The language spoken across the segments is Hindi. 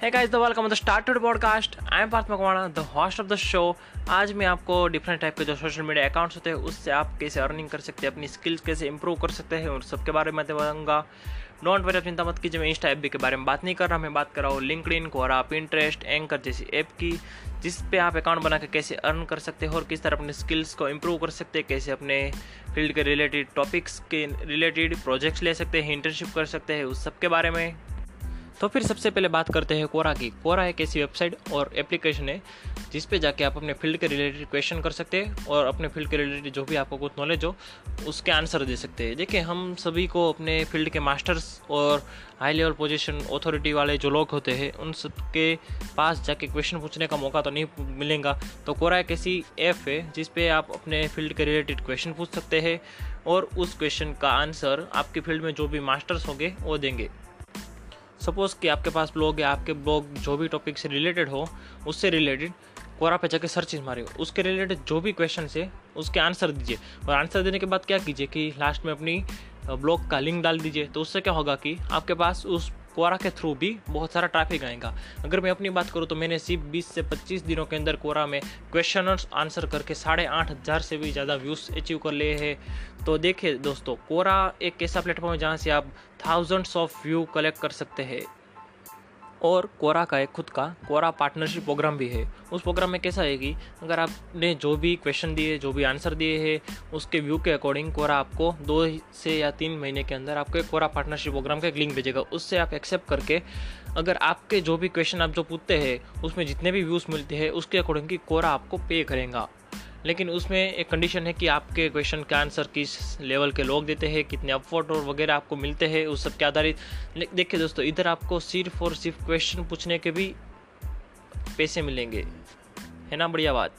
The welcome to the Start to the podcast. I am Parth Makwana, the host of the show. आज मैं आपको डिफरेंट टाइप के जो सोशल मीडिया अकाउंट्स होते हैं उससे आप कैसे अर्निंग कर सकते हैं अपनी स्किल्स कैसे इंप्रूव कर सकते हैं उन सबके बारे में बताऊँगा डोंट वरी चिंता मत कीजिए मैं इंस्टा ऐप के बारे में बात नहीं कर रहा मैं बात कर रहा हूँ LinkedIn Quora interest Anchor जैसी ऐप की जिस पे आप अकाउंट बना के कैसे अर्न कर सकते हैं और किस तरह अपने स्किल्स को इम्प्रूव कर सकते हैं कैसे अपने फ़ील्ड के रिलेटेड टॉपिक्स के रिलेटेड प्रोजेक्ट्स ले सकते हैं इंटर्नशिप कर सकते हैं उस सब के बारे में तो फिर सबसे पहले बात करते हैं कोरा की। कोरा एक ऐसी वेबसाइट और एप्लीकेशन है, जिस पे जाके आप अपने फ़ील्ड के रिलेटेड क्वेश्चन कर सकते हैं और अपने फ़ील्ड के रिलेटेड जो भी आपको कुछ नॉलेज हो, उसके आंसर दे सकते हैं। देखिए, हम सभी को अपने फ़ील्ड के मास्टर्स और हाई लेवल पोजीशन अथॉरिटी वाले जो लोग होते हैं, उन सबके पास जाके क्वेश्चन पूछने का मौका तो नहीं मिलेगा। तो कोरा एक ऐसी ऐप है, जिस पे आप अपने फ़ील्ड के रिलेटेड क्वेश्चन पूछ सकते हैं और उस क्वेश्चन का आंसर आपके फ़ील्ड में जो भी मास्टर्स होंगे, वो देंगे। सपोज़ कि आपके पास ब्लॉग या आपके ब्लॉग जो भी टॉपिक से रिलेटेड हो, उससे रिलेटेड कोरा पे जाके मारे हो उसके रिलेटेड जो भी क्वेश्चन है उसके आंसर दीजिए। और आंसर देने के बाद क्या कीजिए कि लास्ट में अपनी ब्लॉग का लिंक डाल दीजिए। तो उससे क्या होगा कि आपके पास उस कोरा के थ्रू भी बहुत सारा ट्रैफ़िक आएगा। अगर मैं अपनी बात करूँ तो मैंने सिर्फ़ 20 से 25 दिनों के अंदर कोरा में क्वेश्चन आंसर करके साढ़े आठ हज़ार से भी ज़्यादा व्यूज़ अचीव कर लिए हैं। तो देखिए दोस्तों, कोरा एक ऐसा प्लेटफॉर्म है जहाँ से आप थाउजेंड्स ऑफ़ व्यू कलेक्ट कर सकते हैं। और कोरा का एक खुद का, कोरा पार्टनरशिप प्रोग्राम भी है। उस प्रोग्राम में कैसा है कि अगर आपने जो भी क्वेश्चन दिए, जो भी आंसर दिए हैं, उसके व्यू के अकॉर्डिंग कोरा आपको दो से या तीन महीने के अंदर आपको कोरा पार्टनरशिप प्रोग्राम का एक लिंक भेजेगा। उससे आप एक्सेप्ट करके अगर आपके जो भी क्वेश्चन आप जो पूछते हैं, उसमें जितने भी व्यूज़ मिलते हैं, उसके अकॉर्डिंग कोरा आपको पे करेगा। लेकिन उसमें एक कंडीशन है कि आपके क्वेश्चन का आंसर किस लेवल के लोग देते हैं, कितने अपवर्ड और वगैरह आपको मिलते हैं, उस सब के आधारित। देखिए दोस्तों, इधर आपको सिर्फ़ और सिर्फ़ क्वेश्चन पूछने के भी पैसे मिलेंगे। है ना, बढ़िया बात?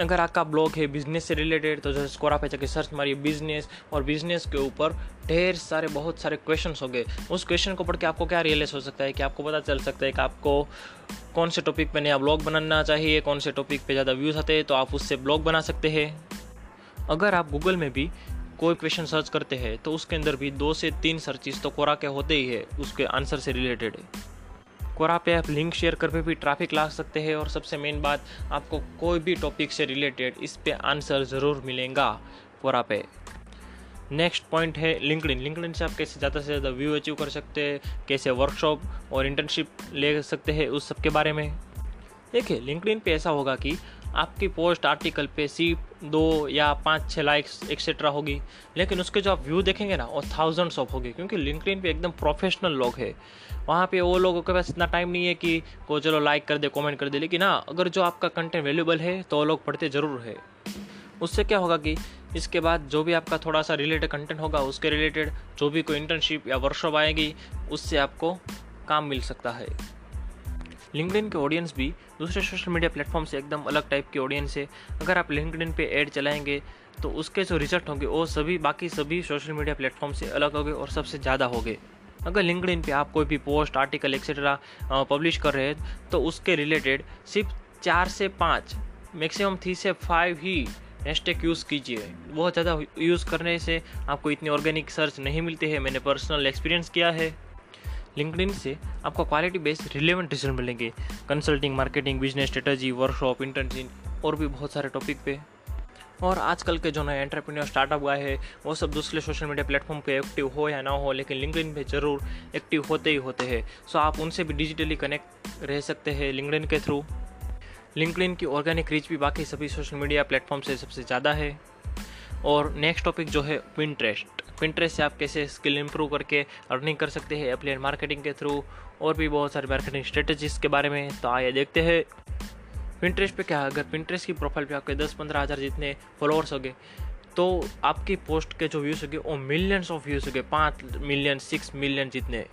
अगर आपका ब्लॉग है बिज़नेस से रिलेटेड तो जैसे स्कोरा पे जाके सर्च मारिए बिज़नेस और बिज़नेस के ऊपर ढेर सारे, बहुत सारे क्वेश्चन हो गए उस क्वेश्चन को पढ़ के आपको क्या रियलाइज़ हो सकता है? कि आपको पता चल सकता है कि आपको कौन से टॉपिक पे नया ब्लॉग बनाना चाहिए, कौन से टॉपिक पे ज़्यादा व्यूज़ आते हैं तो आप उससे ब्लॉग बना सकते हैं। अगर आप गूगल में भी कोई क्वेश्चन सर्च करते हैं तो उसके अंदर भी दो से तीन सर्चिस तो कोरा के होते ही है, उसके आंसर से रिलेटेड है। कोरा पे आप लिंक शेयर कर भी ट्रैफ़िक ला सकते हैं और सबसे मेन बात, आपको कोई भी टॉपिक से रिलेटेड इस पे आंसर ज़रूर मिलेगा कोरा पे नेक्स्ट पॉइंट है लिंकड इन लिंकडिन से आप कैसे ज़्यादा से ज़्यादा व्यू अचीव कर सकते हैं, कैसे वर्कशॉप और इंटर्नशिप ले सकते हैं, उस सब के बारे में। देखिए लिंकडिन पे ऐसा होगा कि आपकी पोस्ट आर्टिकल पे सिर्फ़ दो या पाँच छः लाइक्स एक्सेट्रा होगी। लेकिन उसके जो आप व्यू देखेंगे ना, वो थाउजेंड्स ऑफ़ होगी, क्योंकि लिंकडिन पे एकदम प्रोफेशनल लोग है। वहाँ पे वो लोगों के पास इतना टाइम नहीं है कि, को चलो लाइक कर दे कमेंट कर दे, लेकिन हाँ अगर जो आपका कंटेंट वैल्यूबल है तो वो लोग पढ़ते ज़रूर है। उससे क्या होगा कि, इसके बाद जो भी आपका थोड़ा सा रिलेटेड कंटेंट होगा, उसके रिलेटेड जो भी कोई इंटर्नशिप या वर्कशॉप आएगी, उससे आपको काम मिल सकता है। लिंकडिन के ऑडियंस भी दूसरे सोशल मीडिया प्लेटफॉर्म से एकदम अलग टाइप की ऑडियंस है। अगर आप लिंकडिन पे ऐड चलाएँगे तो उसके जो रिज़ल्ट होंगे, वो सभी, बाकी सभी सोशल मीडिया प्लेटफॉर्म से अलग होंगे और सबसे ज़्यादा होंगे। अगर लिंकडिन पे आप कोई भी पोस्ट आर्टिकल एक्सेट्रा पब्लिश कर रहे हैं तो उसके रिलेटेड सिर्फ़ चार से पाँच मैक्सिमम थ्री से फाइव ही हैशटैग यूज़ कीजिए। बहुत ज़्यादा यूज़ करने से आपको इतनी ऑर्गेनिक सर्च नहीं मिलती है। मैंने पर्सनल एक्सपीरियंस किया है। लिंकडिन से आपको क्वालिटी बेस्ड रिलेवेंट रिज़ल्ट मिलेंगे। Consulting marketing business strategy workshop internship और भी बहुत सारे टॉपिक पे। और आजकल के जो नए एंटरप्रेन्योर स्टार्टअप हुआ है, वो सब दूसरे सोशल मीडिया प्लेटफॉर्म पे एक्टिव हो या ना हो, लेकिन लिंकडिन पे ज़रूर एक्टिव होते ही होते हैं। सो आप उनसे भी डिजिटली कनेक्ट रह सकते हैं लिंकडिन के थ्रू लिंकडिन की ऑर्गेनिक रीच भी बाकी सभी सोशल मीडिया प्लेटफॉर्म से सबसे ज़्यादा है। और नेक्स्ट टॉपिक जो है पिंट्रेस्ट पिंट्रेस्ट से आप कैसे स्किल इंप्रूव करके अर्निंग कर सकते हैं अपलियन मार्केटिंग के थ्रू और भी बहुत सारे मार्केटिंग स्ट्रेटजीज के बारे में। तो आइए देखते हैं। पिंटरेस्ट पे क्या है? अगर पिंटरेस्ट की प्रोफ़ाइल पे आपके दस पंद्रह हज़ार जितने फॉलोअर्स हो गए तो आपकी पोस्ट के जो व्यूज़ होंगे, वो मिलियंस ऑफ़ व्यूज़ होंगे। पाँच मिलियन सिक्स मिलियन जितने।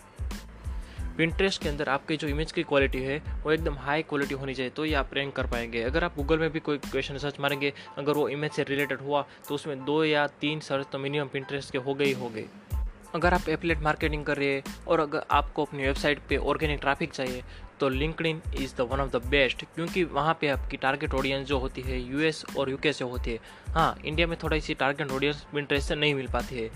पिंट्रेस्ट के अंदर आपकी जो इमेज की क्वालिटी है, वो एकदम हाई क्वालिटी होनी चाहिए तो ये आप रैंक कर पाएँगे। अगर आप गूगल में भी कोई क्वेश्चन सर्च मारेंगे, अगर वो इमेज से रिलेटेड हुआ तो उसमें दो या तीन सर्च तो मिनिमम पिंट्रेस्ट के हो गए ही हो गए अगर आप एफिलेट मार्केटिंग कर रहे हैं, और अगर आपको अपनी वेबसाइट पे ऑर्गेनिक ट्रैफ़िक चाहिए तो LinkedIn is the one of the best क्योंकि वहाँ पे आपकी टारगेट ऑडियंस जो होती है यूएस और यूके से होती है। हाँ इंडिया में थोड़ी सी टारगेट ऑडियंस इंटरेस्ट से नहीं मिल पाती है।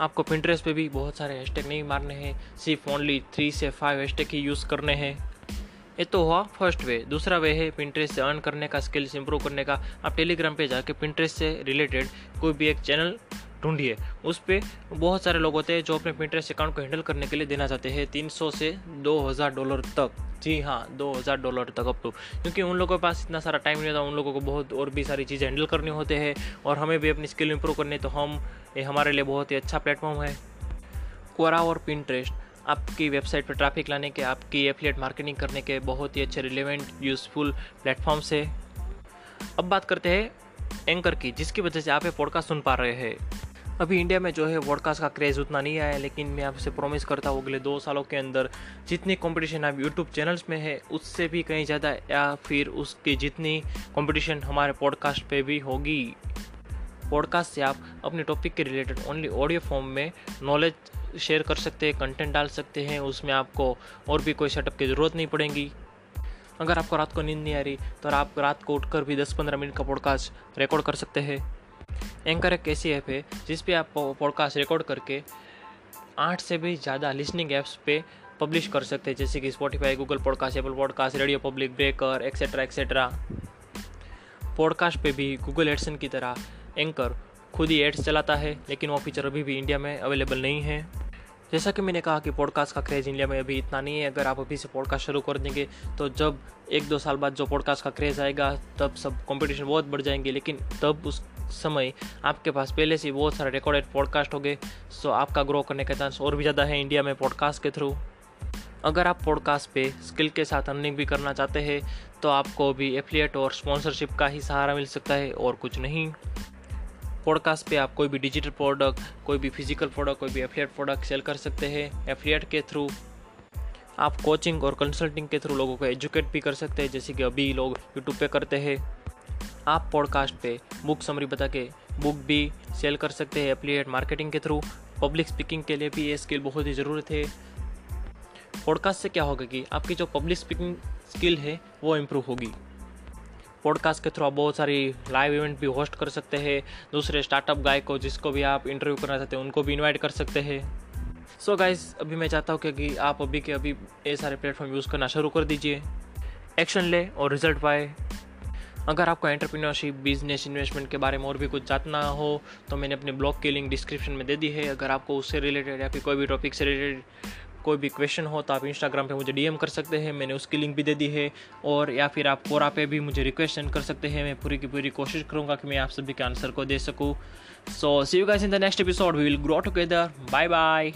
आपको पिंट्रेस पे भी बहुत सारे हैशटैग नहीं मारने हैं, सिर्फ़ ओनली थ्री से फाइव हैशटैग ही यूज़ करने हैं। ये तो हुआ फ़र्स्ट वे दूसरा वे है पिंट्रेस से अर्न करने का स्किल्स इंप्रूव करने का। आप टेलीग्राम पे जाके पिंट्रेस से रिलेटेड कोई भी एक चैनल ढूंढिए। उस पर बहुत सारे लोग होते हैं जो अपने पिंटरेस्ट अकाउंट को हैंडल करने के लिए देना चाहते हैं 300 से 2000 डॉलर तक। जी हाँ 2000 डॉलर तक अब तो क्योंकि उन लोगों के पास इतना सारा टाइम नहीं होता, उन लोगों को बहुत और भी सारी चीज़ें हैंडल करनी होते हैं और हमें भी अपनी स्किल इंप्रूव करनी तो हम, ये हमारे लिए बहुत ही अच्छा प्लेटफॉर्म है। कोरा और पिंट्रेस्ट आपकी वेबसाइट पर ट्रैफ़िक लाने के, आपकी एफिलिएट मार्केटिंग करने के बहुत ही अच्छे रिलेवेंट यूज़फुल प्लेटफॉर्म्स है। अब बात करते हैं एंकर की, जिसकी वजह से आप ये पॉडकास्ट सुन पा रहे हैं। अभी इंडिया में जो है पॉडकास्ट का क्रेज़ उतना नहीं आया, लेकिन मैं आपसे प्रॉमिस करता हूँ, अगले दो सालों के अंदर जितनी कंपटीशन आप यूट्यूब चैनल्स में है, उससे भी कहीं ज़्यादा या फिर उसकी जितनी कंपटीशन हमारे पॉडकास्ट पे भी होगी। पॉडकास्ट से आप अपने टॉपिक के रिलेटेड ओनली ऑडियो फॉर्म में नॉलेज शेयर कर सकते हैं कंटेंट डाल सकते हैं, उसमें आपको और भी कोई सेटअप की ज़रूरत नहीं पड़ेगी। अगर आपको रात को नींद नहीं आ रही तो आप रात को उठकर भी 10-15 मिनट का पॉडकास्ट रिकॉर्ड कर सकते हैं। एंकर एक ऐसी ऐप है, जिस पे आप पॉडकास्ट रिकॉर्ड करके आठ से भी ज़्यादा लिसनिंग ऐप्स पे पब्लिश कर सकते हैं, जैसे कि Spotify Google podcast Apple podcast radio public breaker etcetera etcetera podcast पे भी गूगल एडसन की तरह एंकर खुद ही एड्स चलाता है, लेकिन वो फीचर अभी भी इंडिया में अवेलेबल नहीं है। जैसा कि मैंने कहा कि पॉडकास्ट का क्रेज़ इंडिया में अभी इतना नहीं है, अगर आप अभी से पॉडकास्ट शुरू कर देंगे तो जब एक दो साल बाद जो पॉडकास्ट का क्रेज़ आएगा, तब सब कंपटीशन बहुत बढ़ जाएँगे, लेकिन तब उस समय आपके पास पहले से बहुत सारे रिकॉर्डेड पॉडकास्ट हो गए सो आपका ग्रो करने का चांस और भी ज़्यादा है इंडिया में पॉडकास्ट के थ्रू अगर आप पॉडकास्ट पे स्किल के साथ अर्निंग भी करना चाहते हैं तो आपको भी एफिलिएट और स्पॉन्सरशिप का ही सहारा मिल सकता है और कुछ नहीं। पॉडकास्ट पे आप कोई भी डिजिटल प्रोडक्ट कोई भी फ़िज़िकल प्रोडक्ट कोई भी एफिलिएट प्रोडक्ट सेल कर सकते हैं एफिलिएट के थ्रू आप कोचिंग और कंसल्टिंग के थ्रू लोगों को एजुकेट भी कर सकते हैं, जैसे कि अभी लोग यूट्यूब पे करते हैं। आप पॉडकास्ट पे बुक समरी बता के बुक भी सेल कर सकते हैं एफिलिएट मार्केटिंग के थ्रू पब्लिक स्पीकिंग के लिए भी ये स्किल बहुत ही ज़रूरत है पॉडकास्ट से क्या होगा कि आपकी जो पब्लिक स्पीकिंग स्किल है, वो इम्प्रूव होगी। पॉडकास्ट के थ्रू आप बहुत सारी लाइव इवेंट भी होस्ट कर सकते हैं। दूसरे स्टार्टअप गाय को जिसको भी आप इंटरव्यू करना चाहते हैं, उनको भी इनवाइट कर सकते हैं। सो so गाइस अभी मैं चाहता हूँ कि आप अभी के अभी ये सारे प्लेटफॉर्म यूज़ करना शुरू कर दीजिए। एक्शन ले और रिज़ल्ट पाए। अगर आपको एंटरप्रेन्योरशिप बिज़नेस इन्वेस्टमेंट के बारे में और भी कुछ जानना हो तो मैंने अपने ब्लॉग की लिंक डिस्क्रिप्शन में दे दी है। अगर आपको उससे रिलेटेड या फिर कोई भी टॉपिक से रिलेटेड कोई भी क्वेश्चन हो तो आप इंस्टाग्राम पे मुझे डीएम कर सकते हैं। मैंने उसकी लिंक भी दे दी है। और या फिर आप कोरा पे भी मुझे रिक्वेस्ट सेंड कर सकते हैं। मैं पूरी की पूरी कोशिश करूँगा कि मैं आप सभी के आंसर को दे सकूँ। So see you guys in the next episode we will grow together bye bye